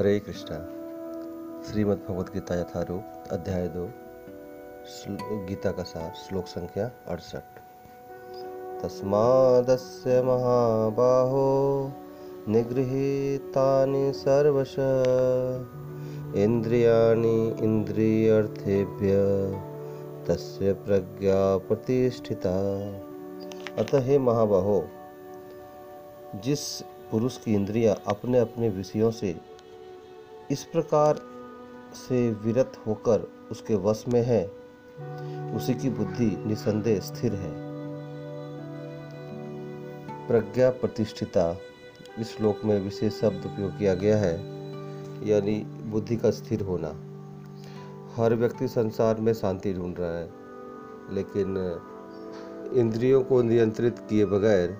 हरे कृष्णा। श्रीमद् भगवद गीता यथारूप, अध्याय दो गीता का सार, श्लोक संख्या अड़सठ। तस्मादस्य महाबाहो, निगृहीतानि सर्वश इंद्रियाणि इंद्रियर्थेभ्य तस्य प्रज्ञा प्रतिष्ठिता। अतः हे महाबाहो, जिस पुरुष की इंद्रियाँ अपने अपने विषयों से इस प्रकार से विरत होकर उसके वश में है। उसी की बुद्धि निसंदेह स्थिर है। प्रज्ञा प्रतिष्ठिता, इस श्लोक में विशेष शब्द उपयोग किया गया है, यानी बुद्धि का स्थिर होना। हर व्यक्ति संसार में शांति ढूंढ रहा है, लेकिन इंद्रियों को नियंत्रित किए बगैर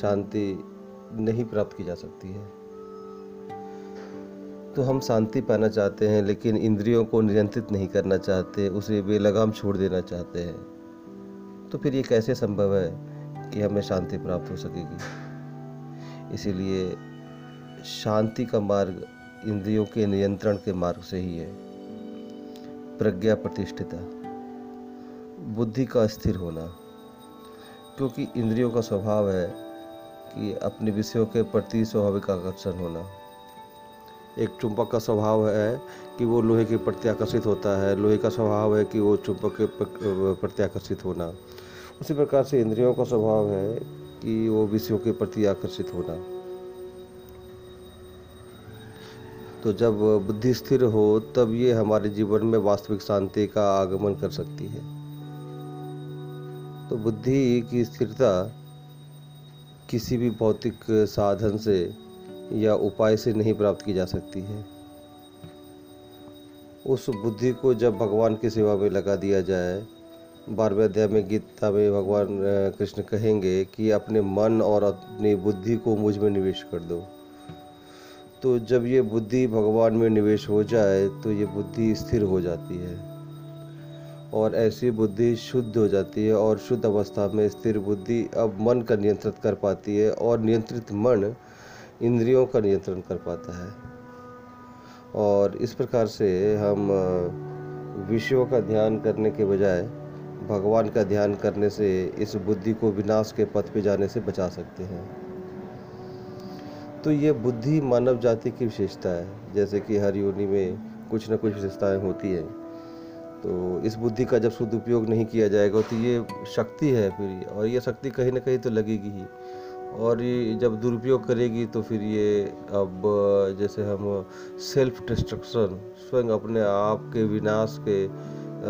शांति नहीं प्राप्त की जा सकती है। तो हम शांति पाना चाहते हैं, लेकिन इंद्रियों को नियंत्रित नहीं करना चाहते, उसे बेलगाम छोड़ देना चाहते हैं। तो फिर ये कैसे संभव है कि हमें शांति प्राप्त हो सकेगी? इसीलिए शांति का मार्ग इंद्रियों के नियंत्रण के मार्ग से ही है। प्रज्ञा प्रतिष्ठिता बुद्धि का स्थिर होना। क्योंकि इंद्रियों का स्वभाव है कि अपने विषयों के प्रति स्वाभाविक आकर्षण होना। एक चुंबक का स्वभाव है कि वो लोहे के प्रति आकर्षित होता है। लोहे का स्वभाव है कि वो चुंबक के प्रति आकर्षित होना। उसी प्रकार से इंद्रियों का स्वभाव है कि वो विषयों के प्रति आकर्षित होना। तो जब बुद्धि स्थिर हो, तब ये हमारे जीवन में वास्तविक शांति का आगमन कर सकती है। तो बुद्धि की स्थिरता किसी भी भौतिक साधन से या उपाय से नहीं प्राप्त की जा सकती है। उस बुद्धि को जब भगवान की सेवा में लगा दिया जाए, बारहवें अध्याय में गीता में भगवान कृष्ण कहेंगे कि अपने मन और अपनी बुद्धि को मुझमें निवेश कर दो। तो जब ये बुद्धि भगवान में निवेश हो जाए तो ये बुद्धि स्थिर हो जाती है और ऐसी बुद्धि शुद्ध हो जाती है और शुद्ध अवस्था में स्थिर बुद्धि अब मन का नियंत्रित कर पाती है और नियंत्रित मन इंद्रियों का नियंत्रण कर पाता है। और इस प्रकार से हम विषयों का ध्यान करने के बजाय भगवान का ध्यान करने से इस बुद्धि को विनाश के पथ पे जाने से बचा सकते हैं। तो ये बुद्धि मानव जाति की विशेषता है। जैसे कि हर योनि में कुछ ना कुछ विशेषताएँ होती हैं। तो इस बुद्धि का जब शुद्ध उपयोग नहीं किया जाएगा तो ये शक्ति है फिर, और ये शक्ति कहीं ना कहीं तो लगेगी ही। और ये जब दुरुपयोग करेगी तो फिर ये अब, जैसे हम सेल्फ डिस्ट्रक्शन स्वयं अपने आप के विनाश के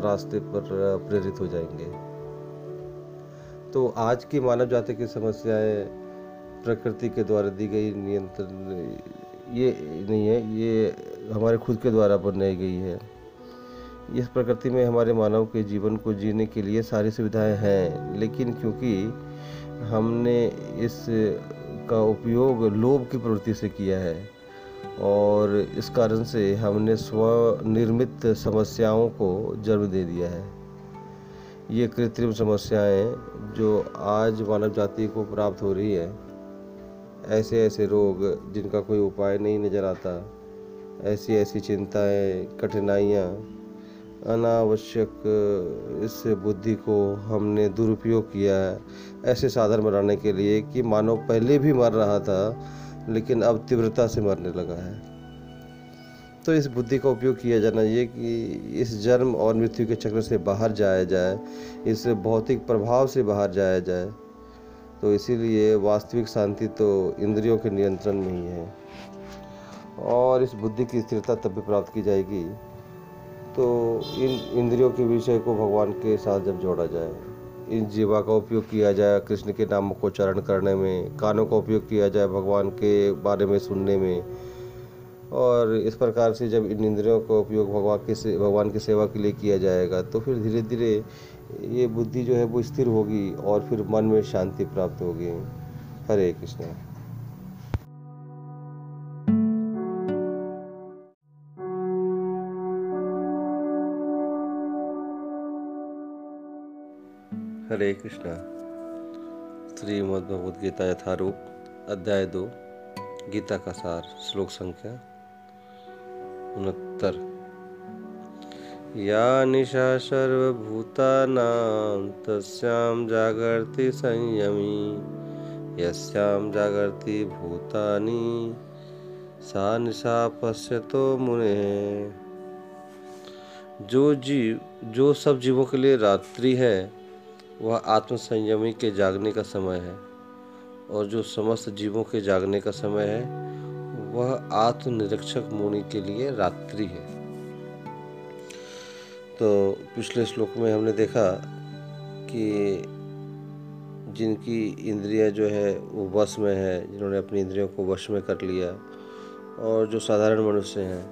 रास्ते पर प्रेरित हो जाएँगे। तो आज की मानव जाति की समस्याएँ प्रकृति के द्वारा दी गई नियंत्रण, ये नहीं है, ये हमारे खुद के द्वारा बनाई गई है। इस प्रकृति में हमारे मानव के जीवन को जीने के लिए सारी सुविधाएँ हैं, लेकिन क्योंकि हमने इस का उपयोग लोभ की प्रवृत्ति से किया है और इस कारण से हमने स्वनिर्मित समस्याओं को जन्म दे दिया है। ये कृत्रिम समस्याएँ जो आज मानव जाति को प्राप्त हो रही है, ऐसे ऐसे रोग जिनका कोई उपाय नहीं नज़र आता, ऐसी ऐसी चिंताएँ, कठिनाइयाँ अनावश्यक इस बुद्धि को हमने दुरुपयोग किया है। ऐसे साधन बनाने के लिए कि मानव पहले भी मर रहा था, लेकिन अब तीव्रता से मरने लगा है। तो इस बुद्धि का उपयोग किया जाना ये कि इस जन्म और मृत्यु के चक्र से बाहर जाया जाए, इस भौतिक प्रभाव से बाहर जाया जाए। तो इसीलिए वास्तविक शांति तो इंद्रियों के नियंत्रण में ही है। और इस बुद्धि की स्थिरता तब भी प्राप्त की जाएगी तो इन इंद्रियों के विषय को भगवान के साथ जब जोड़ा जाए, इन जीवा का उपयोग किया जाए, कृष्ण के नामों को चरण करने में, कानों का उपयोग किया जाए भगवान के बारे में सुनने में, और इस प्रकार से जब इन इंद्रियों का उपयोग भगवान के से, भगवान की सेवा के लिए किया जाएगा तो फिर धीरे धीरे ये बुद्धि जो है वो स्थिर होगी और फिर मन में शांति प्राप्त होगी। हरे कृष्ण। हरे कृष्णा। श्रीमद् भगवद गीता यथारूप अध्याय दो, गीता का सार, श्लोक संख्या उनहत्तर। या निशा सर्वभूतानां, तस्यां जागर्ति संयमी, यस्यां जागर्ति भूतानि सा निशा पश्यतो मुने। जो जीव, जो सब जीवों के लिए रात्रि है वह आत्मसंयमी के जागने का समय है और जो समस्त जीवों के जागने का समय है, वह आत्मनिरीक्षक मुनि के लिए रात्रि है। तो पिछले श्लोक में हमने देखा कि जिनकी इंद्रियाँ जो है, वो वश में है, जिन्होंने अपनी इंद्रियों को वश में कर लिया, और जो साधारण मनुष्य हैं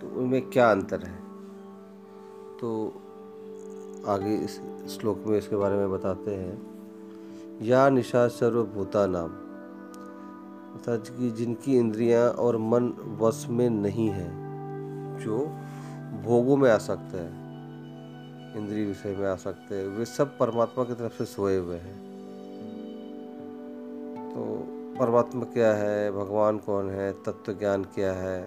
तो उनमें क्या अंतर है? तो आगे इस श्लोक में इसके बारे में बताते हैं। या निशा सर्वभूता नाम। अर्थात कि जिनकी इंद्रियाँ और मन वश में नहीं है, जो भोगों में आ सकते हैं, इंद्रिय विषय में आ सकते हैं, वे सब परमात्मा की तरफ़ से सोए हुए हैं। तो परमात्मा क्या है? भगवान कौन है? तत्व ज्ञान क्या है?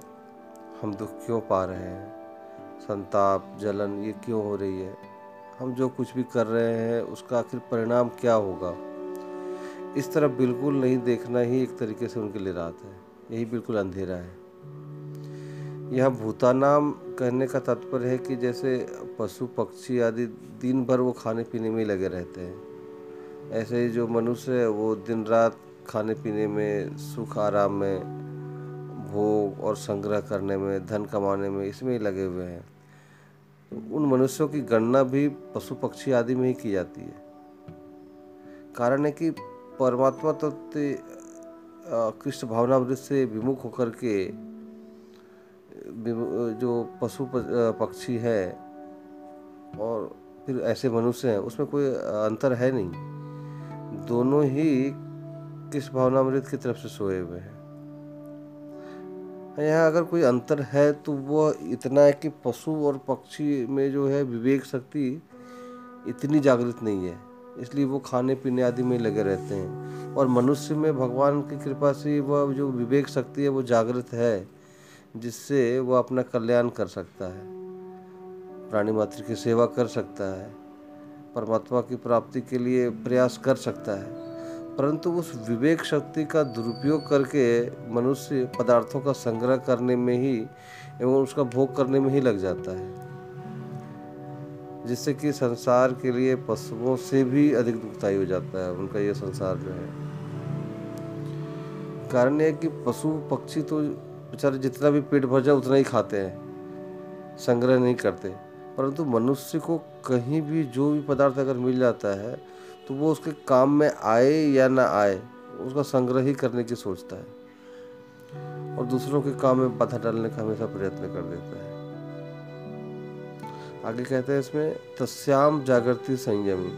हम दुख क्यों पा रहे हैं? संताप, जलन, ये क्यों हो रही है? हम जो कुछ भी कर रहे हैं, उसका आखिर परिणाम क्या होगा? इस तरफ़ बिल्कुल नहीं देखना ही एक तरीके से उनके लिए रात है। यही बिल्कुल अंधेरा है। यहाँ भूतानाम कहने का तात्पर्य है कि जैसे पशु, पक्षी आदि दिन भर वो खाने पीने में ही लगे रहते हैं। ऐसे ही जो मनुष्य है, वो दिन रात खाने पीने में, सुख आराम में, भोग और संग्रह करने में, धन कमाने में इसमें ही लगे हुए हैं। उन मनुष्यों की गणना भी पशु पक्षी आदि में ही की जाती है। कारण है कि परमात्मा तत्व कृष्ण भावनामृत से विमुख होकर के जो पशु पक्षी है और फिर ऐसे मनुष्य हैं, उसमें कोई अंतर है नहीं। दोनों ही किस भावनामृत की तरफ़ से सोए हुए हैं। यहाँ अगर कोई अंतर है तो वह इतना है कि पशु और पक्षी में जो है विवेक शक्ति इतनी जागृत नहीं है। इसलिए वो खाने पीने आदि में लगे रहते हैं। और मनुष्य में भगवान की कृपा से वह जो विवेक शक्ति है, वो जागृत है, जिससे वह अपना कल्याण कर सकता है। प्राणी मात्र की सेवा कर सकता है। परमात्मा की प्राप्ति के लिए प्रयास कर सकता है। परंतु उस विवेक शक्ति का दुरुपयोग करके मनुष्य पदार्थों का संग्रह करने में ही एवं उसका भोग करने में ही लग जाता है। जिससे कि संसार के लिए पशुओं से भी अधिक दुखदायी हो जाता है, उनका ये संसार जो है। कारण यह कि पशु, पक्षी तो बेचारे जितना भी पेट भर जाए उतना ही खाते हैं, संग्रह नहीं करते। परंतु मनुष्य को कहीं भी जो भी पदार्थ अगर मिल जाता है तो वो उसके काम में आए या ना आए, उसका संग्रह ही करने की सोचता है। और दूसरों के काम में बाधा डालने का हमेशा प्रयत्न कर देता है। आगे कहते हैं इसमें, तस्याम जागृति संयमी।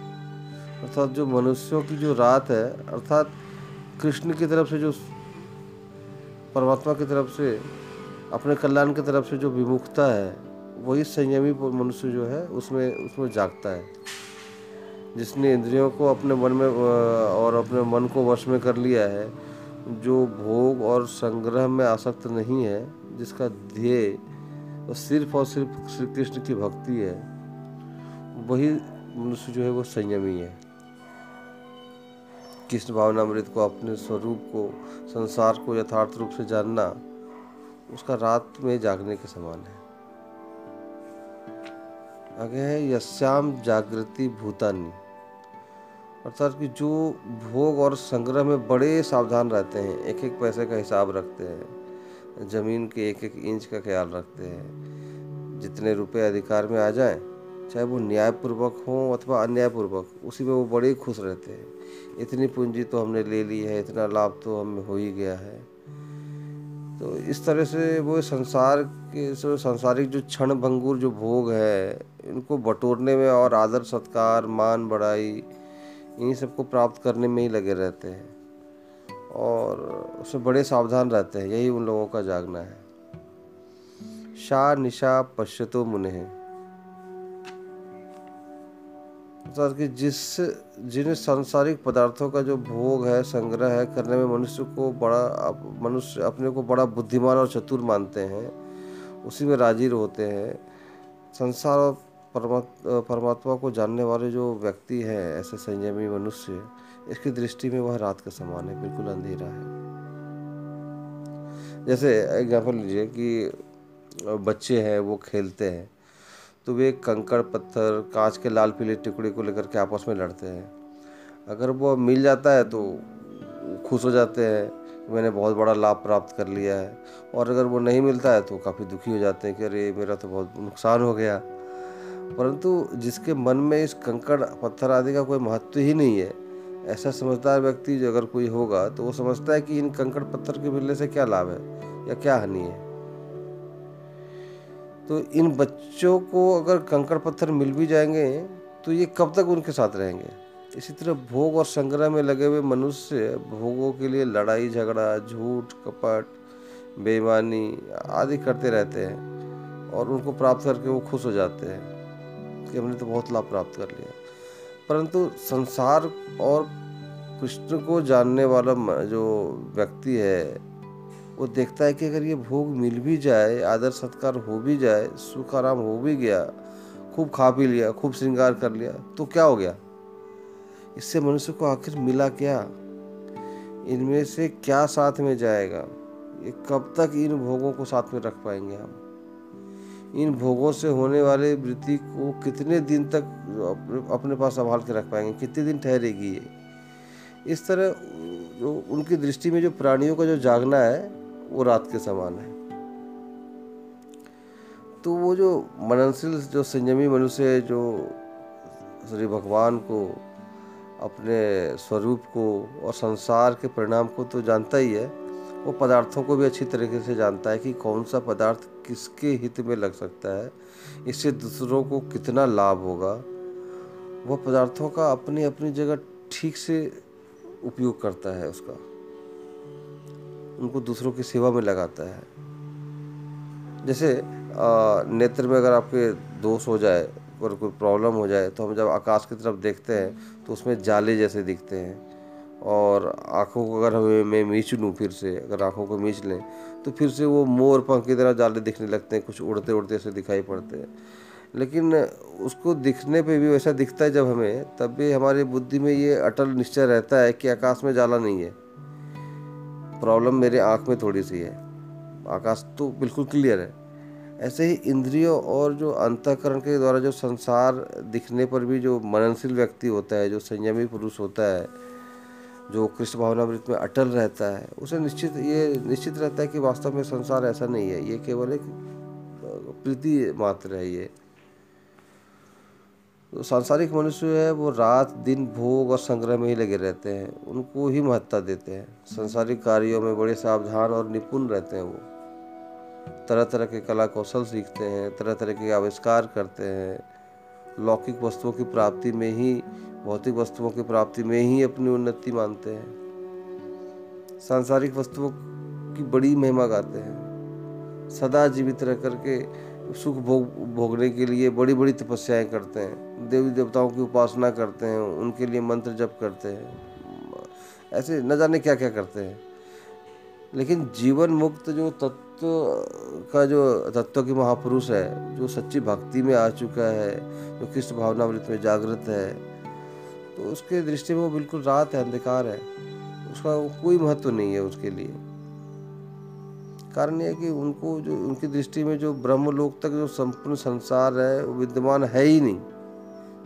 अर्थात जो मनुष्यों की जो रात है, अर्थात कृष्ण की तरफ़ से जो, परमात्मा की तरफ़ से, अपने कल्याण की तरफ़ से जो विमुखता है, वही संयमी मनुष्य जो है, उसमें उसमें जागता है। जिसने इंद्रियों को अपने मन में और अपने मन को वश में कर लिया है, जो भोग और संग्रह में आसक्त नहीं है, जिसका ध्येय सिर्फ़ और सिर्फ़ श्री कृष्ण की भक्ति है, वही मनुष्य जो है वो संयमी है। कृष्ण भावनामृत को अपने स्वरूप को, संसार को यथार्थ रूप से जानना, उसका रात में जागने के समान है। आगे है यश्याम जागृति भूतानी। अर्थात कि जो भोग और संग्रह में बड़े सावधान रहते हैं एक एक पैसे का हिसाब रखते हैं, ज़मीन के एक एक इंच का ख्याल रखते हैं, जितने रुपए अधिकार में आ जाएँ, चाहे वो न्यायपूर्वक हों अथवा अन्यायपूर्वक, उसी में वो बड़े खुश रहते हैं। इतनी पूंजी तो हमने ले ली है, इतना लाभ तो हमें हो ही गया है। तो इस तरह से वो संसार के संसारिक जो क्षण भंगुर जो भोग है, इनको बटोरने में और आदर, सत्कार, मान बढ़ाई इन्हीं सबको प्राप्त करने में ही लगे रहते हैं और उसमें बड़े सावधान रहते हैं, यही उन लोगों का जागना है। शाह निशा पश्यतो मुने। अर्थात कि जिस, जिन सांसारिक पदार्थों का जो भोग है, संग्रह है करने में मनुष्य को बड़ा मनुष्य अपने को बड़ा बुद्धिमान और चतुर मानते हैं, उसी में राज़ी होते हैं। संसार और परमात्मा को जानने वाले जो व्यक्ति हैं, ऐसे संयमी मनुष्य, इसकी दृष्टि में वह रात का समान है, बिल्कुल अंधेरा है। जैसे एग्ज़ाम्पल लीजिए कि बच्चे हैं, वो खेलते हैं तो वे कंकड़ पत्थर, कांच के लाल पीले टुकड़े को लेकर के आपस में लड़ते हैं। अगर वो मिल जाता है तो खुश हो जाते हैं मैंने बहुत बड़ा लाभ प्राप्त कर लिया है, और अगर वो नहीं मिलता है तो काफ़ी दुखी हो जाते हैं कि अरे, मेरा तो बहुत नुकसान हो गया। परंतु जिसके मन में इस कंकड़, पत्थर आदि का कोई महत्व ही नहीं है, ऐसा समझदार व्यक्ति जो अगर कोई होगा तो वो समझता है कि इन कंकड़, पत्थर के मिलने से क्या लाभ है या क्या हानि है। तो इन बच्चों को अगर कंकड़, पत्थर मिल भी जाएँगे तो ये कब तक उनके साथ रहेंगे? इसी तरह भोग और संग्रह में लगे हुए मनुष्य भोगों के लिए लड़ाई, झगड़ा, झूठ, कपट, बेईमानी आदि करते रहते हैं और उनको प्राप्त करके वो खुश हो जाते हैं। कि हमने तो बहुत लाभ प्राप्त कर लिया। परंतु संसार और कृष्ण को जानने वाला जो व्यक्ति है, वो देखता है कि अगर ये भोग मिल भी जाए, आदर सत्कार हो भी जाए, सुख आराम हो भी गया, खूब खा पी लिया, खूब श्रृंगार कर लिया तो क्या हो गया? इससे मनुष्य को आखिर मिला क्या? इनमें से क्या साथ में जाएगा? ये कब तक इन भोगों को साथ में रख पाएँगे हम? इन भोगों से होने वाले वृत्ति को कितने दिन तक अपने पास संभाल के रख पाएँगे? कितने दिन ठहरेगी ये? इस तरह जो उनकी दृष्टि में जो प्राणियों का जो जागना है, वो रात के समान है। तो वो जो मननशील, जो संयमी मनुष्य जो श्री भगवान को, अपने स्वरूप को और संसार के परिणाम को तो जानता ही है, वो पदार्थों को भी अच्छी तरीके से जानता है कि कौन सा पदार्थ किसके हित में लग सकता है? इससे दूसरों को कितना लाभ होगा? वह पदार्थों का अपनी अपनी जगह ठीक से उपयोग करता है उसका। उनको दूसरों की सेवा में लगाता है। जैसे नेत्र में अगर आपके दोष हो जाए, अगर कोई प्रॉब्लम हो जाए तो हम जब आकाश की तरफ़ देखते हैं तो उसमें जाले जैसे दिखते हैं। और आँखों को अगर हमें, मैं मीच लूँ फिर से, अगर आँखों को मीच लें तो फिर से वो मोर पंख की तरह जाले दिखने लगते हैं, कुछ उड़ते उड़ते से दिखाई पड़ते हैं। लेकिन उसको दिखने पे भी वैसा दिखता है जब हमें, तब भी हमारी बुद्धि में ये अटल निश्चय रहता है कि आकाश में जाला नहीं है। प्रॉब्लम मेरे आँख में थोड़ी सी है। आकाश तो बिल्कुल क्लियर है। ऐसे ही इंद्रियों और जो अंतकरण के द्वारा जो संसार दिखने पर भी जो मननशील व्यक्ति होता है, जो संयमी पुरुष होता है जो कृष्ण भावनामृत में अटल रहता है, उसे निश्चित, ये निश्चित रहता है कि वास्तव में संसार ऐसा नहीं है। ये केवल एक प्रीति मात्र है ये। तो सांसारिक मनुष्य है, वो रात, दिन, भोग और संग्रह में ही लगे रहते हैं। उनको ही महत्ता देते हैं। संसारिक कार्यों में बड़े सावधान और निपुण रहते हैं वो। तरह तरह के कला कौशल सीखते हैं तरह तरह के आविष्कार करते हैं। लौकिक वस्तुओं की प्राप्ति में ही, भौतिक वस्तुओं की प्राप्ति में ही अपनी उन्नति मानते हैं। सांसारिक वस्तुओं की बड़ी महिमा गाते हैं। सदा जीवित रह करके सुख भोग, भोगने के लिए बड़ी बड़ी तपस्याएँ करते हैं। देवी देवताओं की उपासना करते हैं, उनके लिए मंत्र जप करते हैं। ऐसे न जाने क्या क्या करते हैं। लेकिन जीवन मुक्त जो तत्व का जो तत्व की महापुरुष है, जो सच्ची भक्ति में आ चुका है, जो कृष्ण भावनामृत में जागृत है तो उसके दृष्टि में वो बिल्कुल रात है, अंधकार है। उसका कोई महत्व नहीं है उसके लिए। कारण यह कि उनको जो, उनकी दृष्टि में जो ब्रह्म लोक तक जो संपूर्ण संसार है, वो विद्यमान है ही नहीं।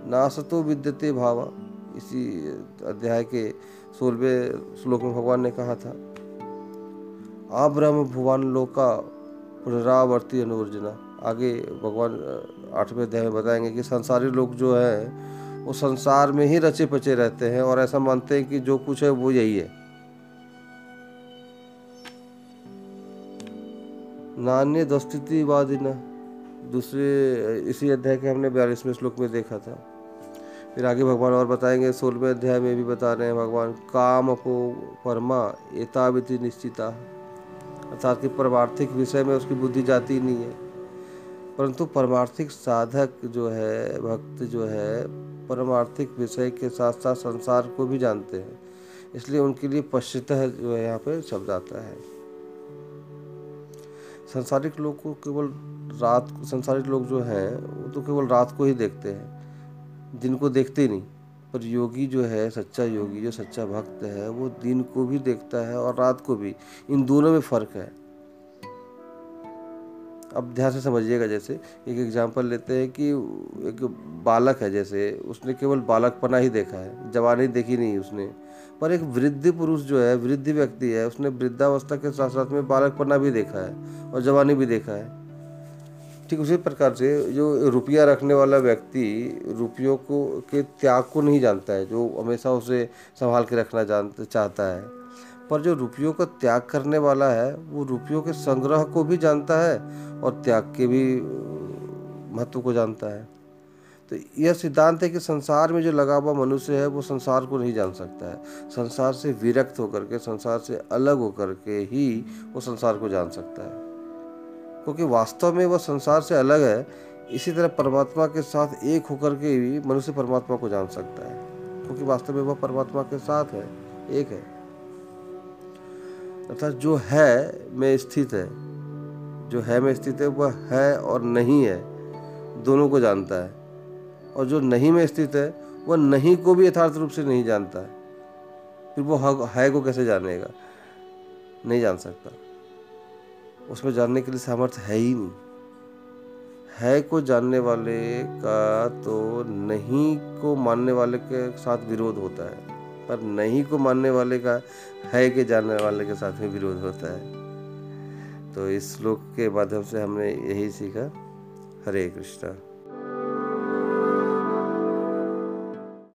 नासतो विद्यते भावा। इसी अध्याय के सोलहवें श्लोक में भगवान ने कहा था। अब्रह्म भुवन लोका पुनरावर्ती अनुवर्जना आगे भगवान आठवें अध्याय में बताएँगे कि संसारी लोग जो है, वो संसार में ही रचे पचे रहते हैं और ऐसा मानते हैं कि जो कुछ है वो यही है। नान्य दस्तिवादी न। दूसरे, इसी अध्याय के हमने बयालीसवें श्लोक में देखा था। फिर आगे भगवान और बताएँगे, सोलहवें अध्याय में भी बता रहे हैं भगवान, काम अपो परमा एताविति निश्चिता। अर्थात कि परमार्थिक विषय में उसकी बुद्धि जाती नहीं है। परंतु परमार्थिक साधक जो है, भक्त जो है, परमार्थिक विषय के साथ साथ संसार को भी जानते हैं। इसलिए उनके लिए पश्चित जो है यहाँ पे शब्द आता है। संसारिक लोग को केवल रात संसारिक लोग जो हैं, वो तो केवल रात को ही देखते हैं। दिन को देखते नहीं। पर योगी जो है, सच्चा योगी, जो सच्चा भक्त है, वो दिन को भी देखता है और रात को भी। इन दोनों में फ़र्क है। अब ध्यान से समझिएगा, जैसे एक एग्जांपल लेते हैं कि एक बालक है, जैसे उसने केवल बालकपना ही देखा है, जवानी देखी नहीं उसने। पर एक वृद्ध पुरुष जो है, वृद्ध व्यक्ति है, उसने वृद्धावस्था के साथ साथ में बालकपना भी देखा है और जवानी भी देखा है। ठीक उसी प्रकार से जो रुपया रखने वाला व्यक्ति रुपयों को, के त्याग को नहीं जानता है, जो हमेशा उसे संभाल के रखना जानता चाहता है। पर जो रुपयों का त्याग करने वाला है, वो रुपयों के संग्रह को भी जानता है और त्याग के भी, महत्व को जानता है। तो यह सिद्धांत है कि संसार में जो लगा हुआ मनुष्य है, वो संसार को नहीं जान सकता है। संसार से विरक्त होकर के, संसार से अलग होकर के ही वो संसार को जान सकता है। क्योंकि वास्तव में वह संसार से अलग है, इसी तरह परमात्मा के साथ एक होकर के भी मनुष्य परमात्मा को जान सकता है, क्योंकि वास्तव में वह परमात्मा के साथ है, एक है। अर्थात जो है में स्थित है, जो है में स्थित है, वह है और नहीं है, दोनों को जानता है। और जो नहीं में स्थित है, वह नहीं को भी यथार्थ रूप से नहीं जानता है। फिर वो है को कैसे जानेगा? नहीं जान सकता। उसमें जानने के लिए सामर्थ्य है ही नहीं। है को जानने वाले का तो नहीं को मानने वाले के साथ विरोध होता है, पर नहीं को मानने वाले का है के जानने वाले के साथ में विरोध होता है। तो इस श्लोक के माध्यम से हमने यही सीखा। हरे कृष्णा।